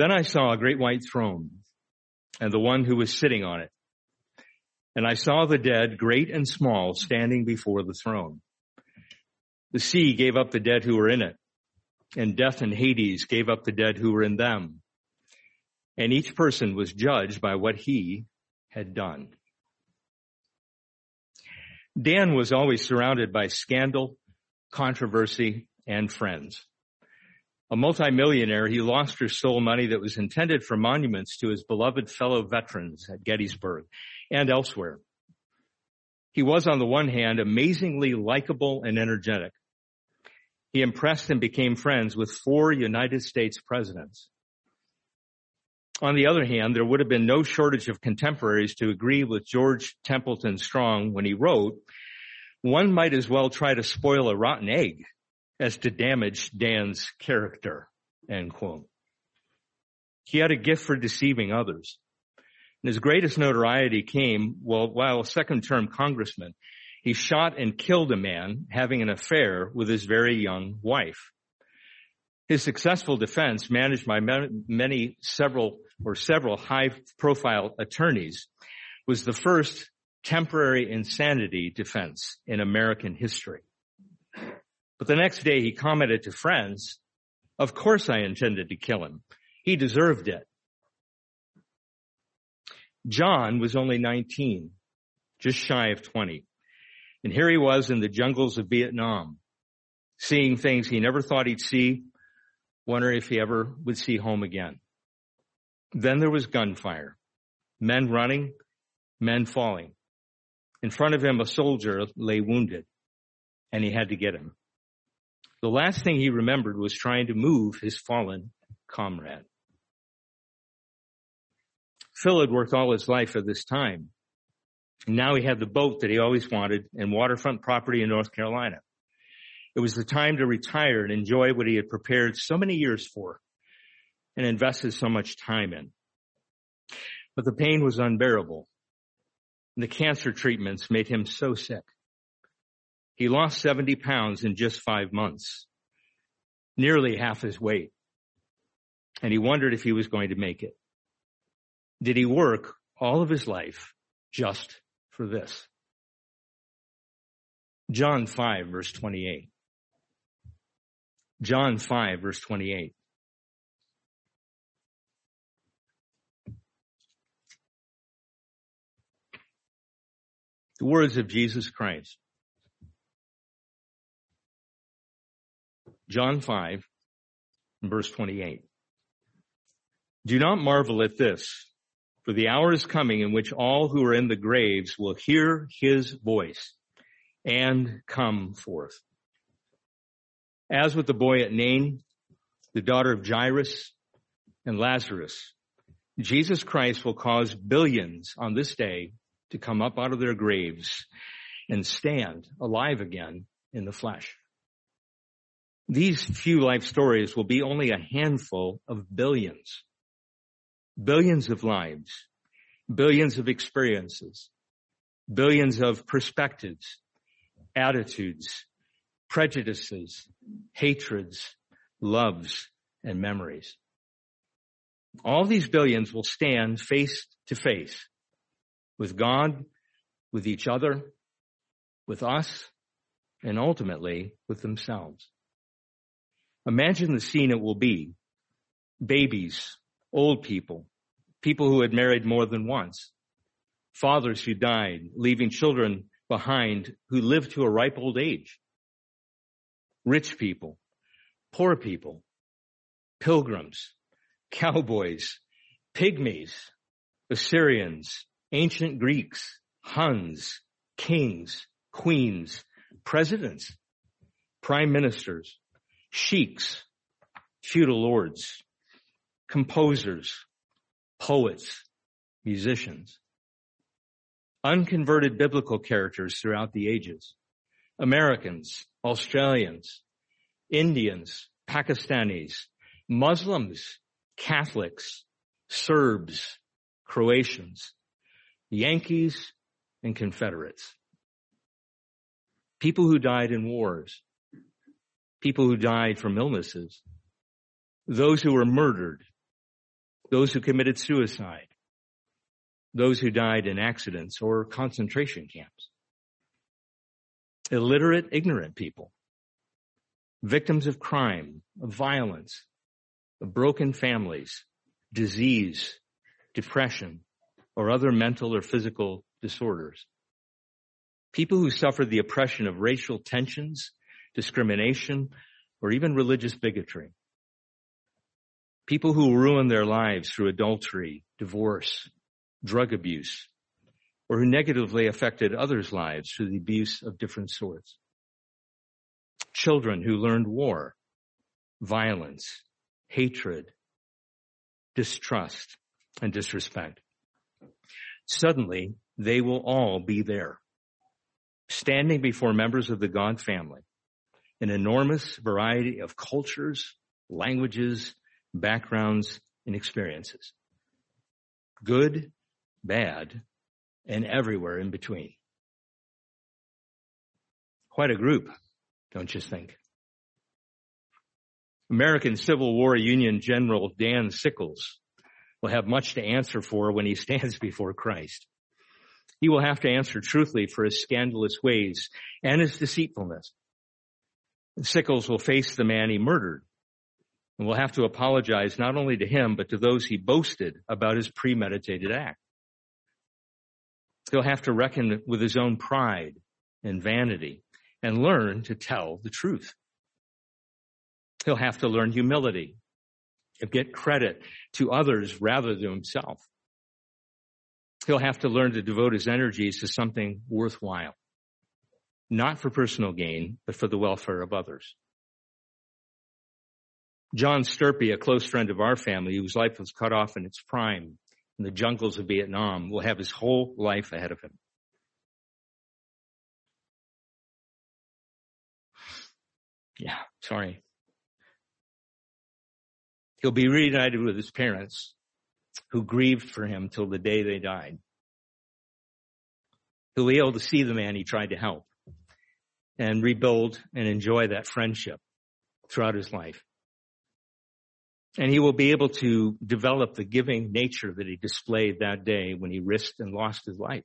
Then I saw a great white throne and the one who was sitting on it. And I saw the dead, great and small, standing before the throne. The sea gave up the dead who were in it, and death and Hades gave up the dead who were in them. And each person was judged by what he had done. Dan was always surrounded by scandal, controversy, and friends. A multimillionaire, he lost or stole money that was intended for monuments to his beloved fellow veterans at Gettysburg and elsewhere. He was on the one hand amazingly likable and energetic. He impressed and became friends with four United States presidents. On the other hand, there would have been no shortage of contemporaries to agree with George Templeton Strong when he wrote, one might as well try to spoil a rotten egg as to damage Dan's character, end quote. He had a gift for deceiving others. And his greatest notoriety came well, while a second term congressman. He shot and killed a man having an affair with his very young wife. His successful defense, managed by many, several, or several high profile attorneys, was the first temporary insanity defense in American history. But the next day he commented to friends, of course I intended to kill him. He deserved it. John was only 19, just shy of 20. And here he was in the jungles of Vietnam, seeing things he never thought he'd see, wondering if he ever would see home again. Then there was gunfire, men running, men falling. In front of him, a soldier lay wounded, and he had to get him. The last thing he remembered was trying to move his fallen comrade. Phil had worked all his life at this time. Now he had the boat that he always wanted and waterfront property in North Carolina. It was the time to retire and enjoy what he had prepared so many years for and invested so much time in. But the pain was unbearable. The cancer treatments made him so sick. He lost 70 pounds in just five months, nearly half his weight. And he wondered if he was going to make it. Did he work all of his life just for this? John 5 verse 28. John 5 verse 28. The words of Jesus Christ. John 5, hmm. verse 28. Do not marvel at this, for the hour is coming in which all who are in the graves will hear his voice and come forth. As with the boy at Nain, the daughter of Jairus and Lazarus, Jesus Christ will cause billions on this day to come up out of their graves and stand alive again in the flesh. These few life stories will be only a handful of billions. Billions of lives, billions of experiences, billions of perspectives, attitudes, prejudices, hatreds, loves, and memories. All these billions will stand face to face with God, with each other, with us, and ultimately with themselves. Imagine the scene it will be. Babies, old people, people who had married more than once, fathers who died, leaving children behind who lived to a ripe old age, rich people, poor people, pilgrims, cowboys, pygmies, Assyrians, ancient Greeks, Huns, kings, queens, presidents, prime ministers, sheiks, feudal lords, composers, poets, musicians, unconverted biblical characters throughout the ages, Americans, Australians, Indians, Pakistanis, Muslims, Catholics, Serbs, Croatians, Yankees, and Confederates. People who died in wars, people who died from illnesses, those who were murdered, those who committed suicide, those who died in accidents or concentration camps, illiterate, ignorant people, victims of crime, of violence, of broken families, disease, depression, or other mental or physical disorders. People who suffered the oppression of racial tensions, discrimination, or even religious bigotry. People who ruined their lives through adultery, divorce, drug abuse, or who negatively affected others' lives through the abuse of different sorts. Children who learned war, violence, hatred, distrust, and disrespect. Suddenly, they will all be there, standing before members of the God family, an enormous variety of cultures, languages, backgrounds, and experiences. Good, bad, and everywhere in between. Quite a group, don't you think? American Civil War Union General Dan Sickles will have much to answer for when he stands before Christ. He will have to answer truthfully for his scandalous ways and his deceitfulness. Sickles will face the man he murdered and will have to apologize not only to him, but to those he boasted about his premeditated act. He'll have to reckon with his own pride and vanity and learn to tell the truth. He'll have to learn humility and get credit to others rather than himself. He'll have to learn to devote his energies to something worthwhile, not for personal gain, but for the welfare of others. John Sturpey, a close friend of our family whose life was cut off in its prime in the jungles of Vietnam will have his whole life ahead of him. Yeah, sorry. He'll be reunited with his parents who grieved for him till the day they died. He'll be able to see the man he tried to help and rebuild and enjoy that friendship throughout his life. And he will be able to develop the giving nature that he displayed that day when he risked and lost his life.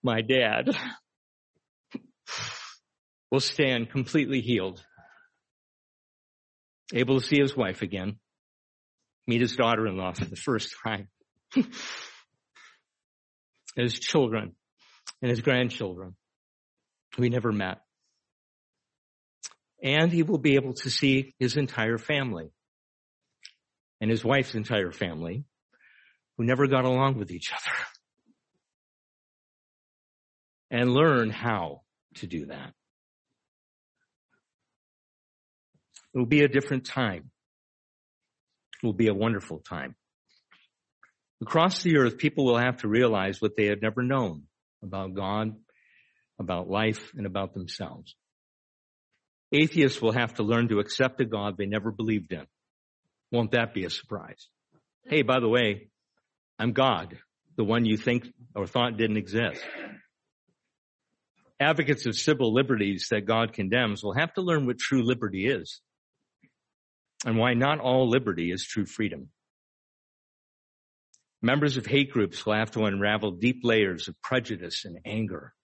My dad will stand completely healed, able to see his wife again, meet his daughter-in-law for the first time, his children and his grandchildren who he never met and he will be able to see his entire family and his wife's entire family who never got along with each other and learn how to do that. It will be a different time. It will be a wonderful time. Across the earth, people will have to realize what they had never known about God, about life, and about themselves. Atheists will have to learn to accept a God they never believed in. Won't that be a surprise? Hey, by the way, I'm God, the one you think or thought didn't exist. Advocates of civil liberties that God condemns will have to learn what true liberty is and why not all liberty is true freedom. Members of hate groups will have to unravel deep layers of prejudice and anger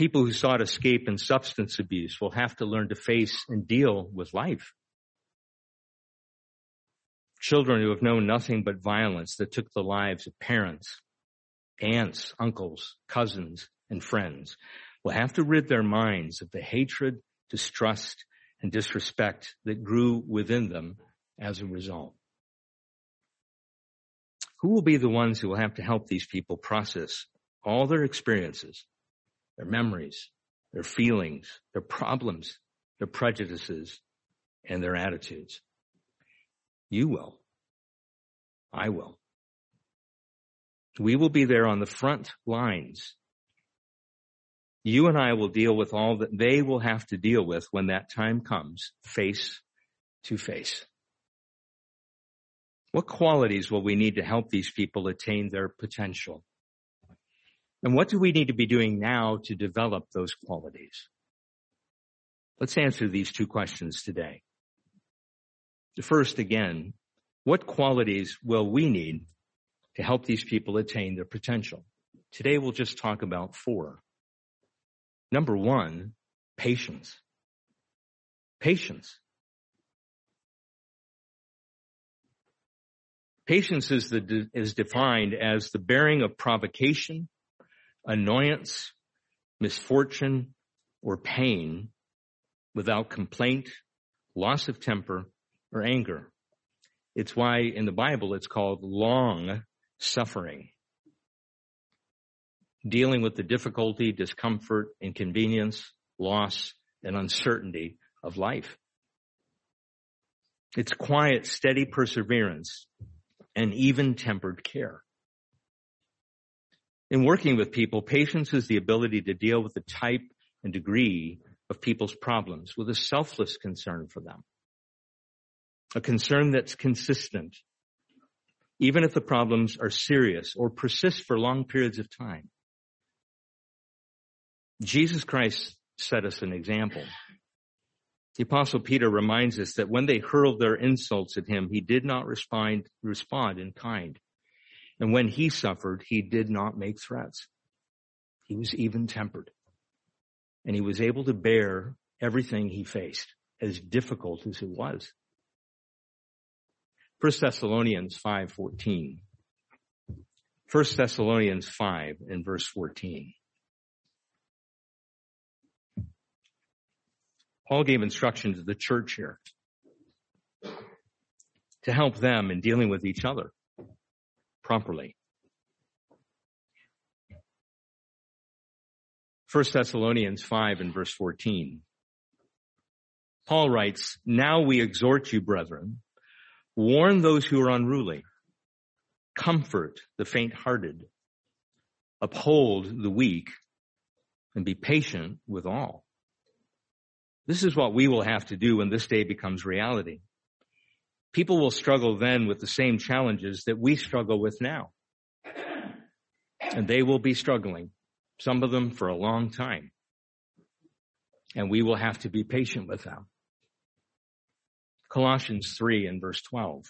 people who sought escape in substance abuse will have to learn to face and deal with life. Children who have known nothing but violence that took the lives of parents, aunts, uncles, cousins, and friends will have to rid their minds of the hatred, distrust, and disrespect that grew within them as a result. Who will be the ones who will have to help these people process all their experiences their memories, their feelings, their problems, their prejudices, and their attitudes. You will. I will. We will be there on the front lines. You and I will deal with all that they will have to deal with when that time comes, face to face. What qualities will we need to help these people attain their potential? And what do we need to be doing now to develop those qualities? Let's answer these two questions today. The first, again, what qualities will we need to help these people attain their potential? Today we'll just talk about four. Number one, patience. Patience. Patience is, the, is defined as the bearing of provocation, annoyance, misfortune, or pain without complaint, loss of temper, or anger. It's why in the Bible it's called long suffering. Dealing with the difficulty, discomfort, inconvenience, loss, and uncertainty of life. It's quiet, steady perseverance and even tempered care. In working with people, patience is the ability to deal with the type and degree of people's problems with a selfless concern for them. A concern that's consistent, even if the problems are serious or persist for long periods of time. Jesus Christ set us an example. The apostle Peter reminds us that when they hurled their insults at him, he did not respond, respond in kind. And when he suffered, he did not make threats. He was even tempered. And he was able to bear everything he faced, as difficult as it was. 1 Thessalonians 5:14. 1 Thessalonians 5 and verse 14. Paul gave instruction to the church here to help them in dealing with each other properly. 1 Thessalonians 5 and verse 14. Paul writes, Now we exhort you, brethren, warn those who are unruly, comfort the faint-hearted, uphold the weak, and be patient with all. This is what we will have to do when this day becomes reality. People will struggle then with the same challenges that we struggle with now. And they will be struggling, some of them for a long time. And we will have to be patient with them. Colossians 3 and verse 12.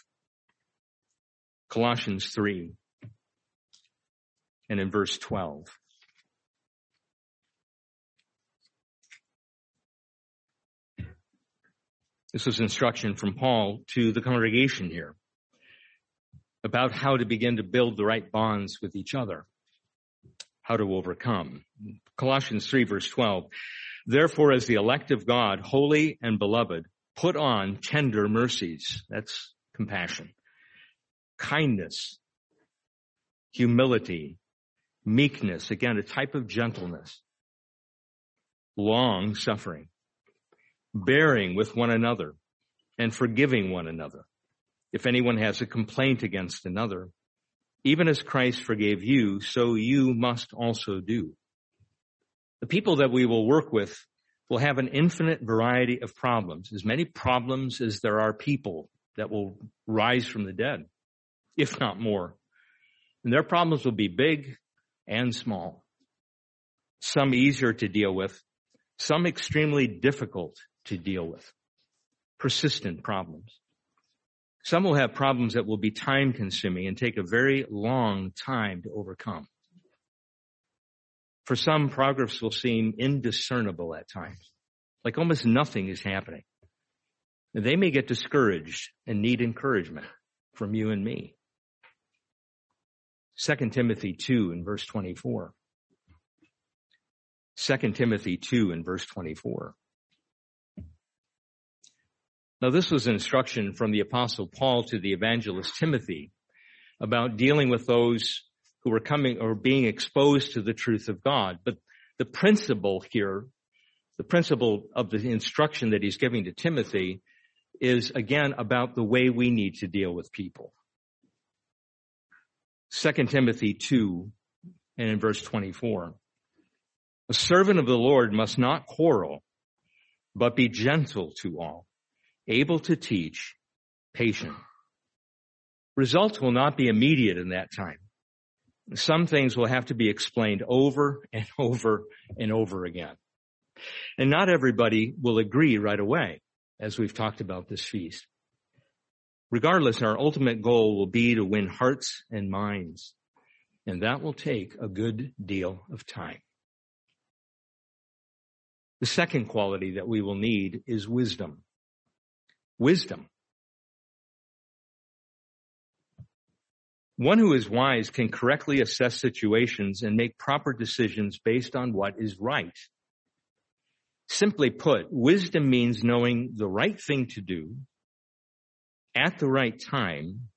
Colossians 3 and in verse 12. This was instruction from Paul to the congregation here about how to begin to build the right bonds with each other, how to overcome. Colossians 3 verse 12. Therefore, as the elect of God, holy and beloved, put on tender mercies. That's compassion, kindness, humility, meekness. Again, a type of gentleness, long suffering bearing with one another and forgiving one another. If anyone has a complaint against another, even as Christ forgave you, so you must also do. The people that we will work with will have an infinite variety of problems, as many problems as there are people that will rise from the dead, if not more. And their problems will be big and small. Some easier to deal with, some extremely difficult to deal with. Persistent problems. Some will have problems that will be time consuming and take a very long time to overcome. For some, progress will seem indiscernible at times, like almost nothing is happening. They may get discouraged and need encouragement from you and me. 2 Timothy 2 in verse 24. 2 Timothy 2 in verse 24. Now this was instruction from the apostle Paul to the evangelist Timothy about dealing with those who were coming or being exposed to the truth of God. But the principle here, the principle of the instruction that he's giving to Timothy is again about the way we need to deal with people. 2 Timothy 2 and in verse 24. A servant of the Lord must not quarrel, but be gentle to all able to teach, patient. Results will not be immediate in that time. Some things will have to be explained over and over and over again. And not everybody will agree right away, as we've talked about this feast. Regardless, our ultimate goal will be to win hearts and minds. And that will take a good deal of time. The second quality that we will need is wisdom. Wisdom. One who is wise can correctly assess situations and make proper decisions based on what is right. Simply put, wisdom means knowing the right thing to do at the right time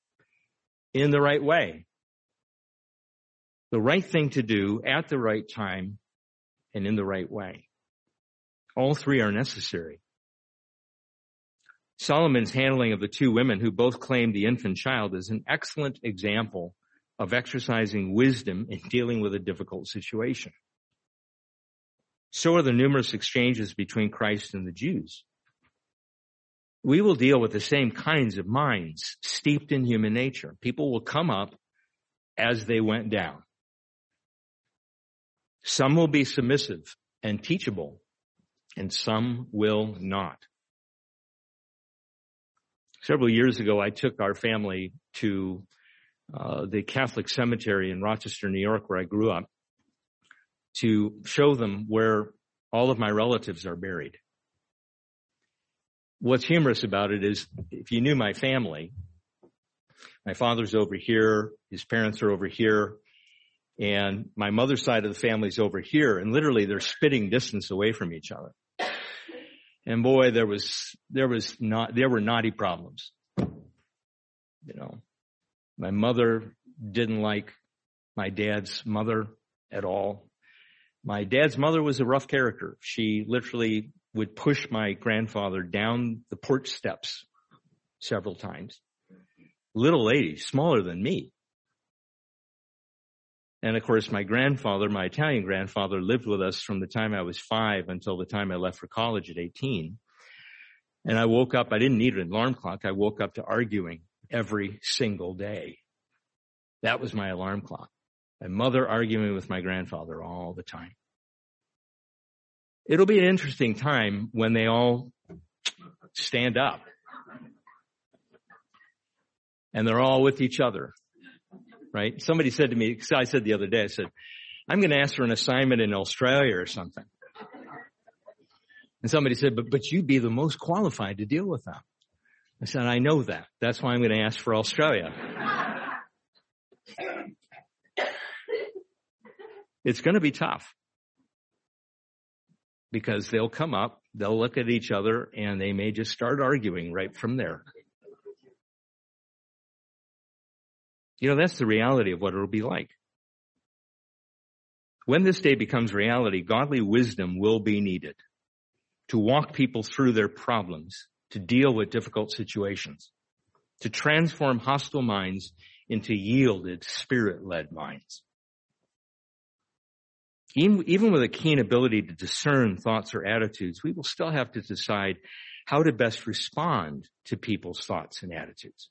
in the right way. The right thing to do at the right time and in the right way. All three are necessary. Solomon's handling of the two women who both claimed the infant child is an excellent example of exercising wisdom in dealing with a difficult situation. So are the numerous exchanges between Christ and the Jews. We will deal with the same kinds of minds steeped in human nature. People will come up as they went down. Some will be submissive and teachable, and some will not. Several years ago, I took our family to uh, the Catholic cemetery in Rochester, New York, where I grew up, to show them where all of my relatives are buried. What's humorous about it is if you knew my family, my father's over here, his parents are over here, and my mother's side of the family's over here, and literally they're spitting distance away from each other. And boy, there was, there was not, there were naughty problems. You know, my mother didn't like my dad's mother at all. My dad's mother was a rough character. She literally would push my grandfather down the porch steps several times. Little lady, smaller than me. And of course, my grandfather, my Italian grandfather, lived with us from the time I was five until the time I left for college at 18. And I woke up, I didn't need an alarm clock. I woke up to arguing every single day. That was my alarm clock. My mother arguing with my grandfather all the time. It'll be an interesting time when they all stand up and they're all with each other right? Somebody said to me, I said the other day, I said, I'm going to ask for an assignment in Australia or something. And somebody said, but, but you'd be the most qualified to deal with them. I said, I know that. That's why I'm going to ask for Australia. it's going to be tough because they'll come up, they'll look at each other and they may just start arguing right from there. You know, that's the reality of what it'll be like. When this day becomes reality, godly wisdom will be needed to walk people through their problems, to deal with difficult situations, to transform hostile minds into yielded, spirit-led minds. Even, even with a keen ability to discern thoughts or attitudes, we will still have to decide how to best respond to people's thoughts and attitudes.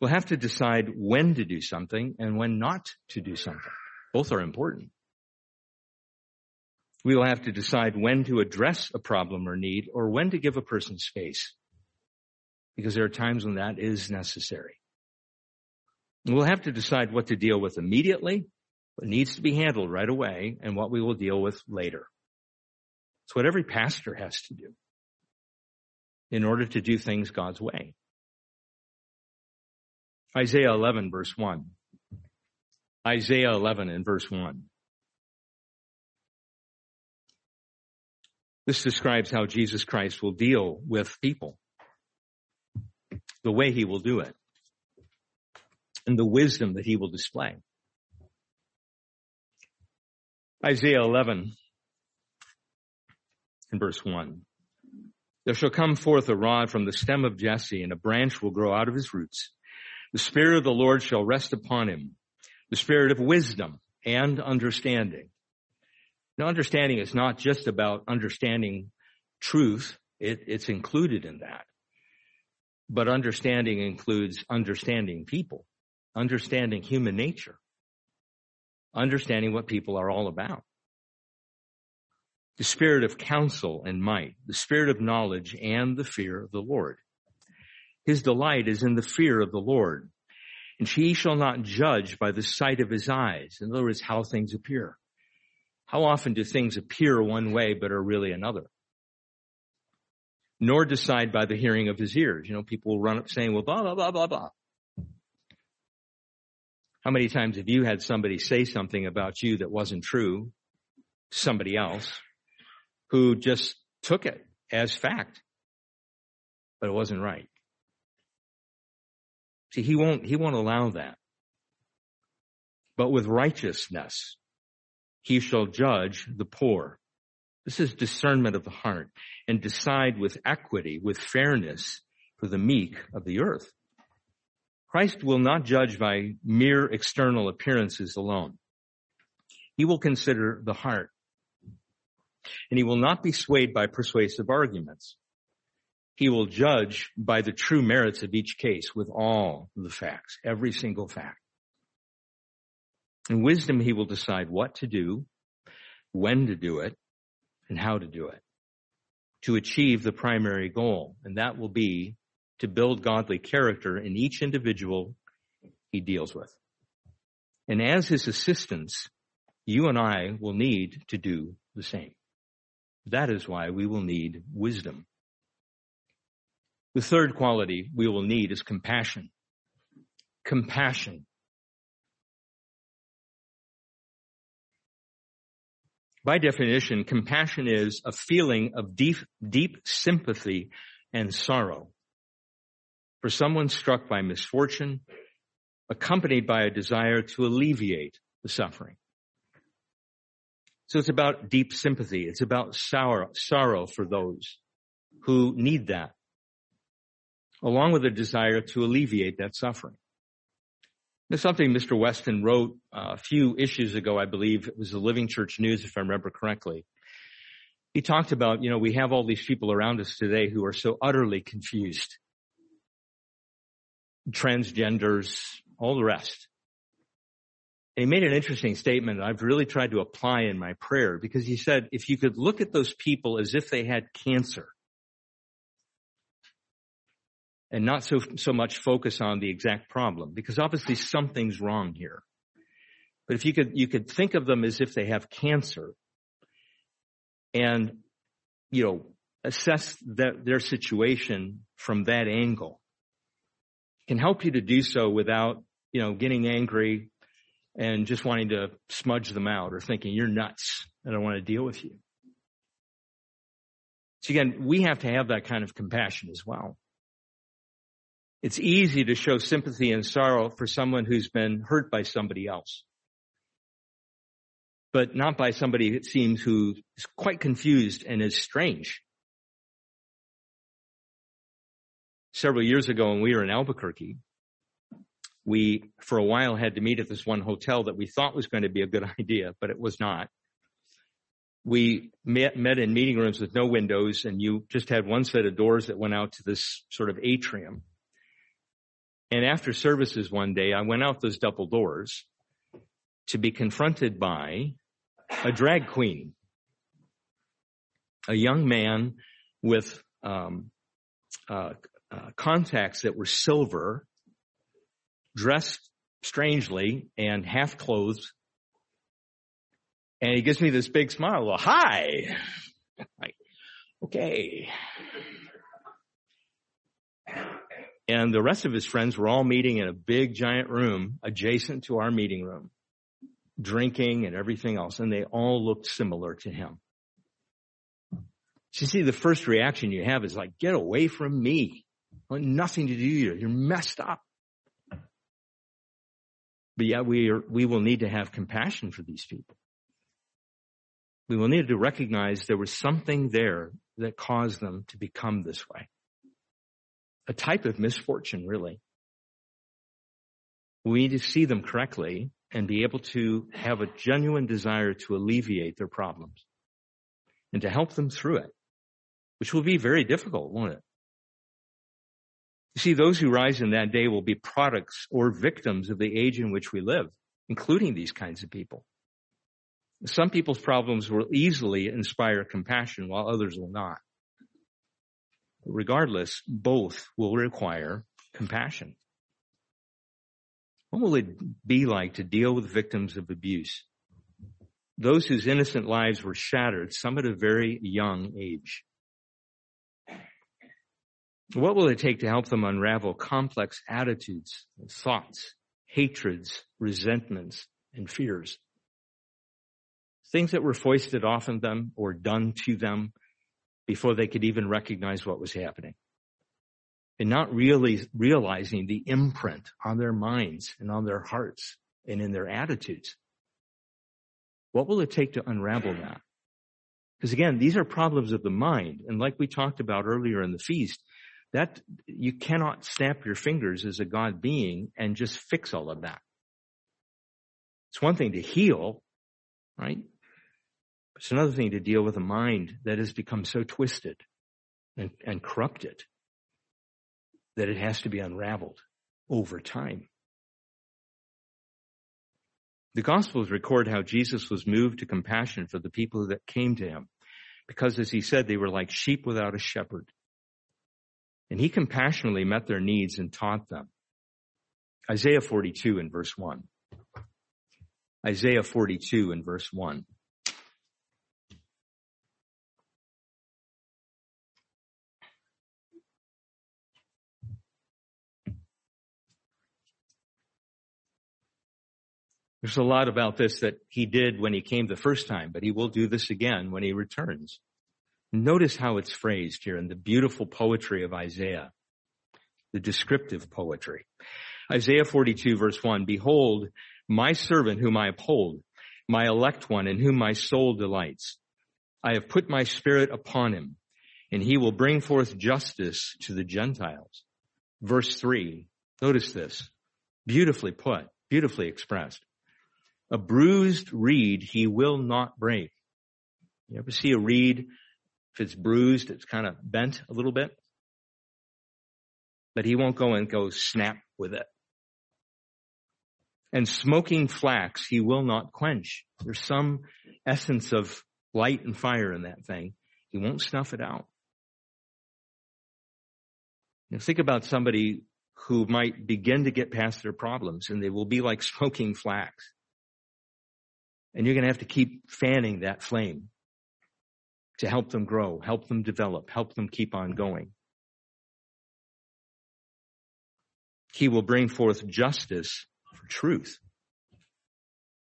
We'll have to decide when to do something and when not to do something. Both are important. We will have to decide when to address a problem or need or when to give a person space. Because there are times when that is necessary. we'll have to decide what to deal with immediately, what needs to be handled right away, and what we will deal with later. It's what every pastor has to do in order to do things God's way. Isaiah 11 verse 1. Isaiah 11 and verse 1. This describes how Jesus Christ will deal with people. The way he will do it. And the wisdom that he will display. Isaiah 11 and verse 1. There shall come forth a rod from the stem of Jesse and a branch will grow out of his roots. The Spirit of the Lord shall rest upon him, the Spirit of wisdom and understanding. Now, understanding is not just about understanding truth. It, it's included in that. But understanding includes understanding people, understanding human nature, understanding what people are all about. the spirit of counsel and might, the spirit of knowledge and the fear of the Lord. His delight is in the fear of the Lord. And he shall not judge by the sight of his eyes. In other words, how things appear. How often do things appear one way but are really another? Nor decide by the hearing of his ears. You know, people will run up saying, well, blah, blah, blah, blah, blah. How many times have you had somebody say something about you that wasn't true? Somebody else who just took it as fact, but it wasn't right. See, he won't, he won't allow that. But with righteousness, he shall judge the poor. This is discernment of the heart and decide with equity, with fairness for the meek of the earth. Christ will not judge by mere external appearances alone. He will consider the heart. And he will not be swayed by persuasive arguments. He will judge by the true merits of each case with all the facts, every single fact. In wisdom, he will decide what to do, when to do it, and how to do it to achieve the primary goal. And that will be to build godly character in each individual he deals with. And as his assistants, you and I will need to do the same. That is why we will need wisdom. The third quality we will need is compassion. Compassion. By definition, compassion is a feeling of deep, deep sympathy and sorrow for someone struck by misfortune, accompanied by a desire to alleviate the suffering. So it's about deep sympathy. It's about sorrow, sorrow for those who need that, along with a desire to alleviate that suffering. There's something Mr. Weston wrote uh, a few issues ago, I believe. It was the Living Church News, if I remember correctly. He talked about, you know, we have all these people around us today who are so utterly confused transgenders, all the rest. And he made an interesting statement that I've really tried to apply in my prayer because he said, if you could look at those people as if they had cancer and not so, so much focus on the exact problem, because obviously something's wrong here. But if you could, you could think of them as if they have cancer and, you know, assess that, their situation from that angle can help you to do so without, you know, getting angry and just wanting to smudge them out or thinking you're nuts. And I don't want to deal with you. So again, we have to have that kind of compassion as well. It's easy to show sympathy and sorrow for someone who's been hurt by somebody else, but not by somebody it seems who is quite confused and is strange. several years ago when we were in Albuquerque, we, for a while, had to meet at this one hotel that we thought was going to be a good idea, but it was not. We met, met in meeting rooms with no windows and you just had one set of doors that went out to this sort of atrium. And after services one day, I went out those double doors to be confronted by a drag queen, a young man with um, uh, uh, contacts that were silver, dressed strangely and half clothed. And he gives me this big smile. Well, hi. okay. And the rest of his friends were all meeting in a big giant room adjacent to our meeting room, drinking and everything else. And they all looked similar to him. So you see, the first reaction you have is like, get away from me I want nothing to do here. You're messed up. But yet we are, we will need to have compassion for these people. We will need to recognize there was something there that caused them to become this way. A type of misfortune, really. We need to see them correctly and be able to have a genuine desire to alleviate their problems and to help them through it, which will be very difficult, won't it? You see, those who rise in that day will be products or victims of the age in which we live, including these kinds of people. Some people's problems will easily inspire compassion while others will not. Regardless, both will require compassion. What will it be like to deal with victims of abuse? Those whose innocent lives were shattered, some at a very young age. What will it take to help them unravel complex attitudes, thoughts, hatreds, resentments, and fears? Things that were foisted off of them or done to them before they could even recognize what was happening. And not really realizing the imprint on their minds and on their hearts and in their attitudes. What will it take to unravel that? Because again, these are problems of the mind. And like we talked about earlier in the feast, that you cannot snap your fingers as a God being and just fix all of that. It's one thing to heal, right? It's another thing to deal with a mind that has become so twisted and, and corrupted that it has to be unraveled over time. The Gospels record how Jesus was moved to compassion for the people that came to him because as he said, they were like sheep without a shepherd. And he compassionately met their needs and taught them. Isaiah 42 in verse 1. Isaiah 42 in verse 1. There's a lot about this that he did when he came the first time, but he will do this again when he returns. Notice how it's phrased here in the beautiful poetry of Isaiah, the descriptive poetry. Isaiah 42 verse 1, Behold, my servant whom I uphold, my elect one in whom my soul delights. I have put my spirit upon him, and he will bring forth justice to the Gentiles. Verse 3, notice this, beautifully put, beautifully expressed. A bruised reed he will not break. You ever see a reed if it's bruised, it's kind of bent a little bit. But he won't go and go snap with it. And smoking flax he will not quench. There's some essence of light and fire in that thing. He won't snuff it out. Now think about somebody who might begin to get past their problems and they will be like smoking flax. And you're going to have to keep fanning that flame to help them grow, help them develop, help them keep on going. He will bring forth justice for truth.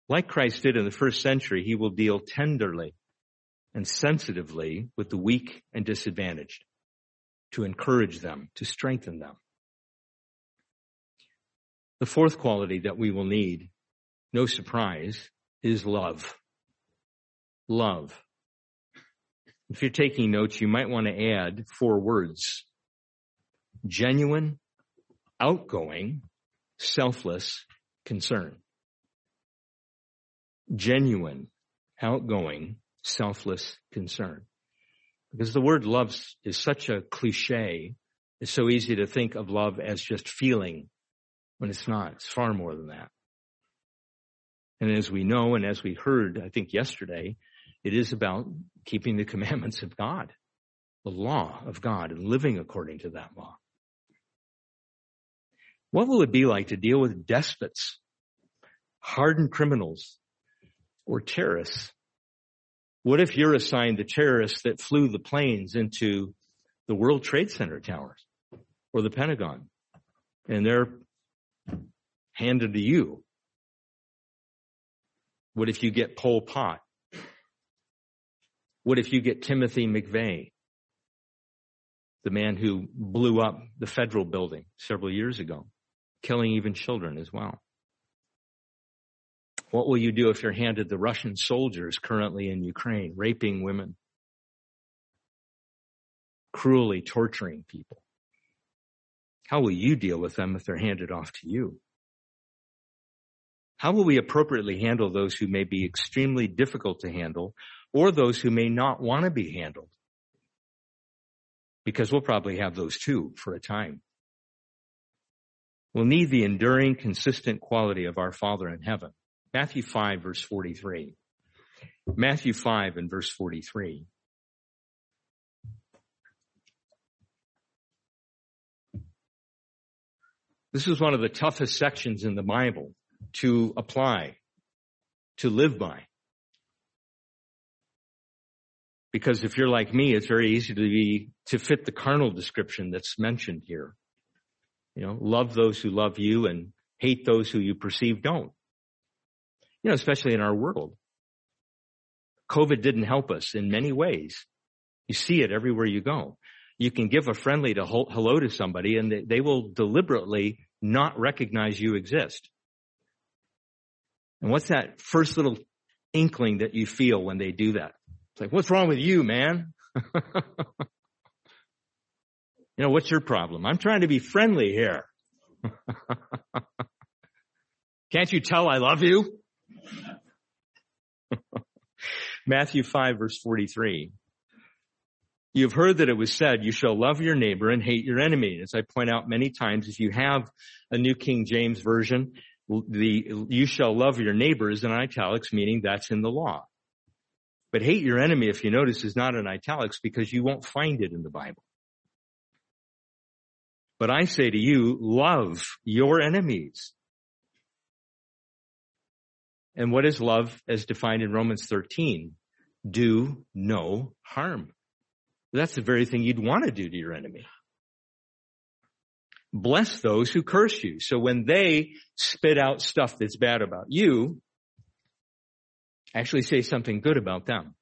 Like Christ did in the first century, he will deal tenderly and sensitively with the weak and disadvantaged to encourage them, to strengthen them. The fourth quality that we will need, no surprise, is love. Love. If you're taking notes, you might want to add four words. Genuine, outgoing, selfless concern. Genuine, outgoing, selfless concern. Because the word love is such a cliche. It's so easy to think of love as just feeling when it's not. It's far more than that. And as we know and as we heard, I think yesterday, it is about keeping the commandments of God, the law of God, and living according to that law. What will it be like to deal with despots, hardened criminals, or terrorists? What if you're assigned the terrorists that flew the planes into the World Trade Center towers or the Pentagon and they're handed to you? What if you get Pol Pot what if you get Timothy McVeigh, the man who blew up the federal building several years ago, killing even children as well? What will you do if you're handed the Russian soldiers currently in Ukraine, raping women, cruelly torturing people? How will you deal with them if they're handed off to you? How will we appropriately handle those who may be extremely difficult to handle or those who may not want to be handled. Because we'll probably have those too for a time. We'll need the enduring, consistent quality of our Father in heaven. Matthew 5 verse 43. Matthew 5 and verse 43. This is one of the toughest sections in the Bible to apply, to live by. Because if you're like me, it's very easy to be, to fit the carnal description that's mentioned here. You know, love those who love you and hate those who you perceive don't. You know, especially in our world. COVID didn't help us in many ways. You see it everywhere you go. You can give a friendly to hello to somebody and they, they will deliberately not recognize you exist. And what's that first little inkling that you feel when they do that? It's like, what's wrong with you, man? you know, what's your problem? I'm trying to be friendly here. Can't you tell I love you? Matthew 5 verse 43. You've heard that it was said, you shall love your neighbor and hate your enemy. As I point out many times, if you have a New King James Version, the you shall love your neighbor is in italics, meaning that's in the law. But hate your enemy, if you notice, is not in italics because you won't find it in the Bible. But I say to you, love your enemies. And what is love as defined in Romans 13? Do no harm. That's the very thing you'd want to do to your enemy. Bless those who curse you. So when they spit out stuff that's bad about you, actually say something good about them.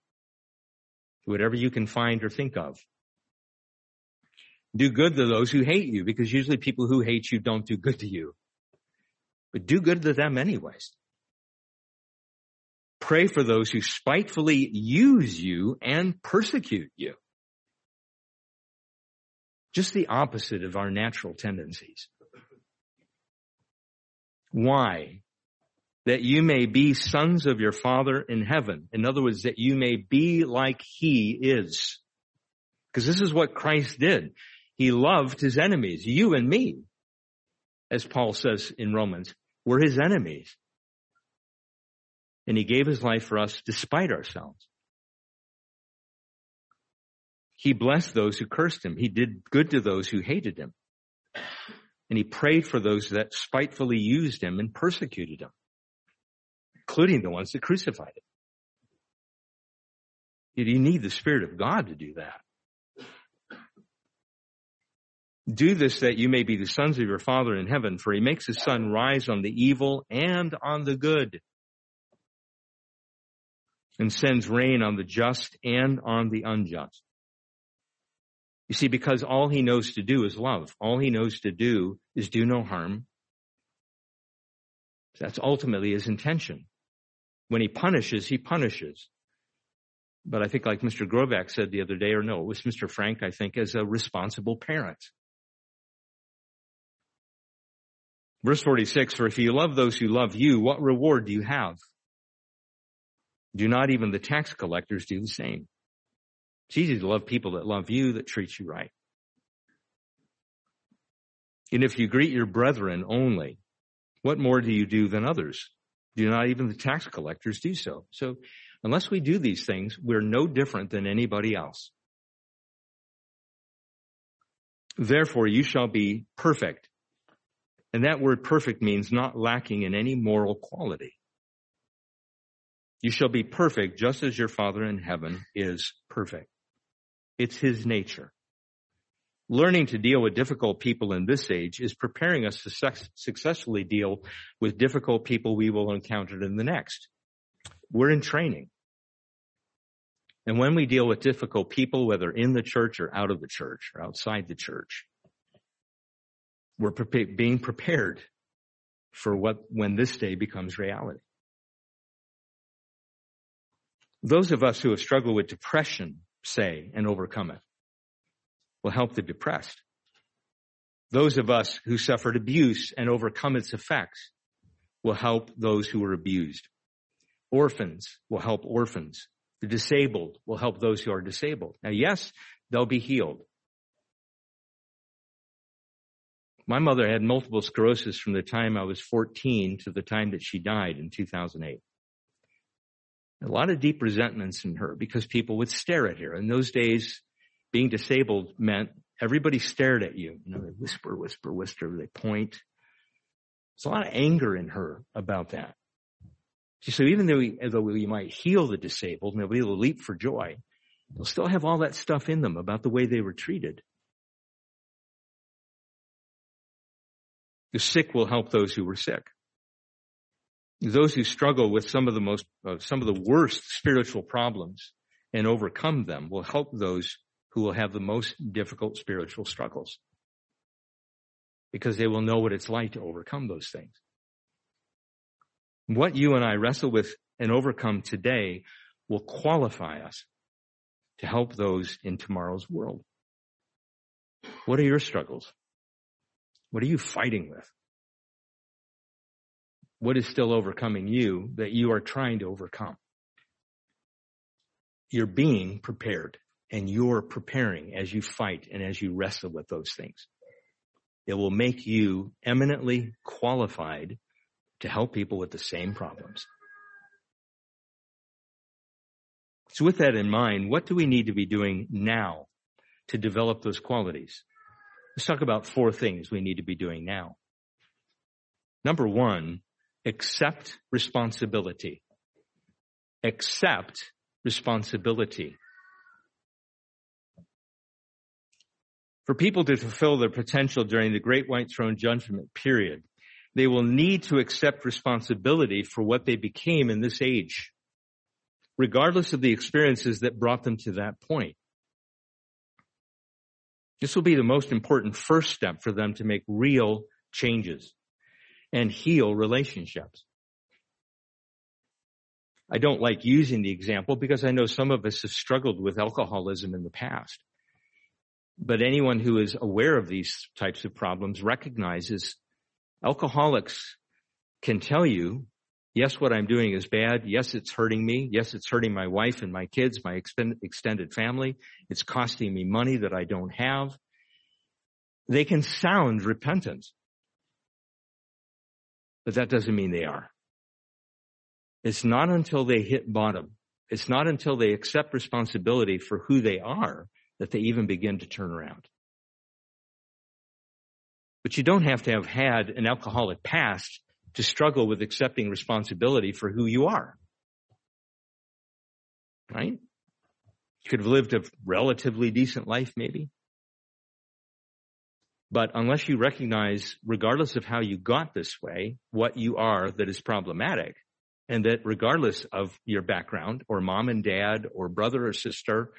Whatever you can find or think of. Do good to those who hate you because usually people who hate you don't do good to you. But do good to them anyways. Pray for those who spitefully use you and persecute you. Just the opposite of our natural tendencies. Why? That you may be sons of your Father in heaven. In other words, that you may be like He is. Because this is what Christ did. He loved His enemies, you and me. As Paul says in Romans, we're His enemies. And He gave His life for us despite ourselves. He blessed those who cursed him. He did good to those who hated him. And he prayed for those that spitefully used him and persecuted him, including the ones that crucified him. You need the Spirit of God to do that. Do this that you may be the sons of your Father in heaven, for he makes his sun rise on the evil and on the good, and sends rain on the just and on the unjust. You see, because all he knows to do is love. All he knows to do is do no harm. That's ultimately his intention. When he punishes, he punishes. But I think like Mr. Grovak said the other day, or no, it was Mr. Frank, I think, as a responsible parent. Verse 46, for if you love those who love you, what reward do you have? Do not even the tax collectors do the same? It's easy to love people that love you, that treat you right. And if you greet your brethren only, what more do you do than others? Do not even the tax collectors do so? So unless we do these things, we're no different than anybody else. Therefore you shall be perfect. And that word perfect means not lacking in any moral quality. You shall be perfect just as your Father in heaven is perfect. It's his nature. Learning to deal with difficult people in this age is preparing us to successfully deal with difficult people we will encounter in the next. We're in training. And when we deal with difficult people, whether in the church or out of the church or outside the church, we're being prepared for what, when this day becomes reality. Those of us who have struggled with depression say and overcome it will help the depressed. Those of us who suffered abuse and overcome its effects will help those who are abused. Orphans will help orphans. The disabled will help those who are disabled. Now, yes, they'll be healed. My mother had multiple sclerosis from the time I was 14 to the time that she died in 2008. A lot of deep resentments in her because people would stare at her. In those days, being disabled meant everybody stared at you. You know, they whisper, whisper, whisper, they point. There's a lot of anger in her about that. So even though we, though we might heal the disabled and they'll be able to leap for joy, they'll still have all that stuff in them about the way they were treated. The sick will help those who were sick. Those who struggle with some of the most, uh, some of the worst spiritual problems and overcome them will help those who will have the most difficult spiritual struggles. Because they will know what it's like to overcome those things. What you and I wrestle with and overcome today will qualify us to help those in tomorrow's world. What are your struggles? What are you fighting with? What is still overcoming you that you are trying to overcome? You're being prepared and you're preparing as you fight and as you wrestle with those things. It will make you eminently qualified to help people with the same problems. So with that in mind, what do we need to be doing now to develop those qualities? Let's talk about four things we need to be doing now. Number one, accept responsibility. Accept responsibility. For people to fulfill their potential during the Great White Throne Judgment period, they will need to accept responsibility for what they became in this age, regardless of the experiences that brought them to that point. This will be the most important first step for them to make real changes and heal relationships. I don't like using the example because I know some of us have struggled with alcoholism in the past. But anyone who is aware of these types of problems recognizes alcoholics can tell you, yes, what I'm doing is bad. Yes, it's hurting me. Yes, it's hurting my wife and my kids, my extended family. It's costing me money that I don't have. They can sound repentant but that doesn't mean they are. It's not until they hit bottom. It's not until they accept responsibility for who they are that they even begin to turn around. But you don't have to have had an alcoholic past to struggle with accepting responsibility for who you are. Right? You could have lived a relatively decent life, maybe. But unless you recognize, regardless of how you got this way, what you are that is problematic, and that regardless of your background or mom and dad or brother or sister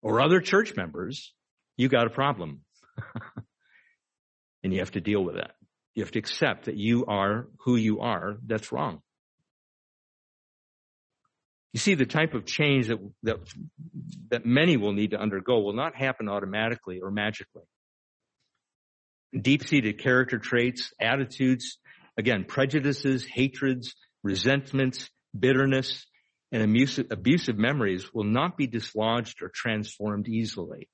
or other church members, you got a problem. and you have to deal with that. You have to accept that you are who you are. That's wrong. You see, the type of change that, that, that many will need to undergo will not happen automatically or magically deep-seated character traits, attitudes, again, prejudices, hatreds, resentments, bitterness, and abusive, abusive memories will not be dislodged or transformed easily.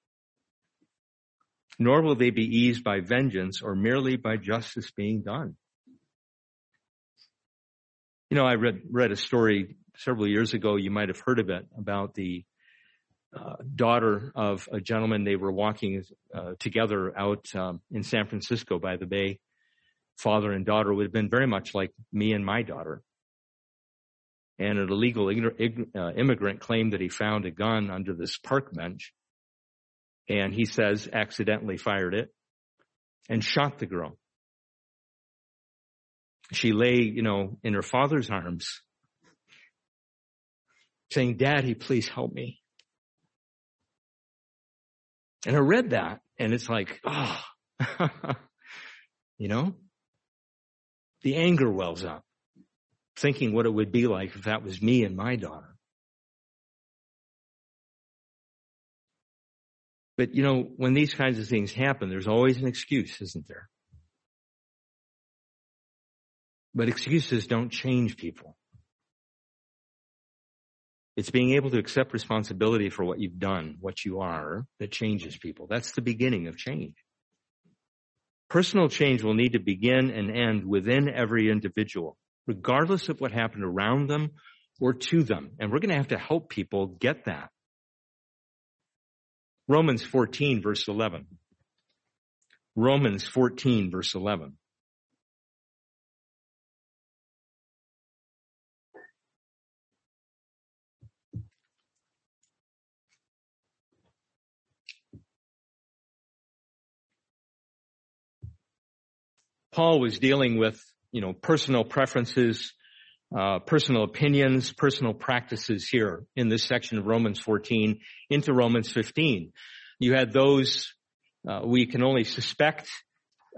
Nor will they be eased by vengeance or merely by justice being done. You know, I read, read a story several years ago, you might have heard of it, about the uh, daughter of a gentleman. They were walking uh, together out um, in San Francisco by the bay. Father and daughter would have been very much like me and my daughter. And an illegal uh, immigrant claimed that he found a gun under this park bench. And he says accidentally fired it and shot the girl. She lay, you know, in her father's arms saying, Daddy, please help me. And I read that and it's like, oh, you know, the anger wells up thinking what it would be like if that was me and my daughter. But you know, when these kinds of things happen, there's always an excuse, isn't there? But excuses don't change people. It's being able to accept responsibility for what you've done, what you are, that changes people. That's the beginning of change. Personal change will need to begin and end within every individual, regardless of what happened around them or to them. And we're going to have to help people get that. Romans 14 verse 11. Romans 14 verse 11. Paul was dealing with, you know, personal preferences, uh, personal opinions, personal practices here in this section of Romans 14 into Romans 15. You had those uh, we can only suspect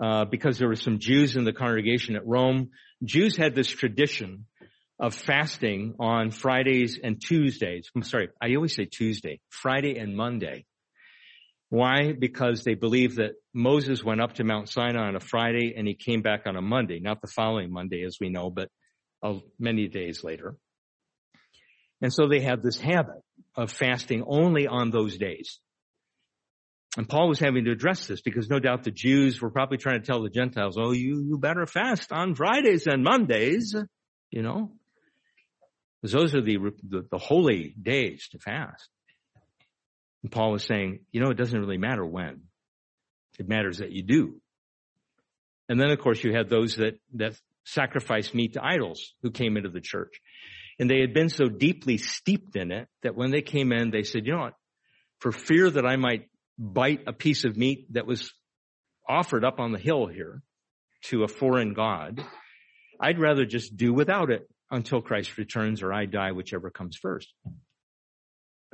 uh, because there were some Jews in the congregation at Rome. Jews had this tradition of fasting on Fridays and Tuesdays. I'm sorry, I always say Tuesday, Friday and Monday. Why? Because they believe that Moses went up to Mount Sinai on a Friday and he came back on a Monday, not the following Monday as we know, but uh, many days later. And so they have this habit of fasting only on those days. And Paul was having to address this because no doubt the Jews were probably trying to tell the Gentiles, oh, you, you better fast on Fridays and Mondays, you know, because those are the, the, the holy days to fast. And Paul was saying, you know, it doesn't really matter when. It matters that you do. And then of course you had those that, that sacrificed meat to idols who came into the church. And they had been so deeply steeped in it that when they came in, they said, you know what? For fear that I might bite a piece of meat that was offered up on the hill here to a foreign God, I'd rather just do without it until Christ returns or I die, whichever comes first.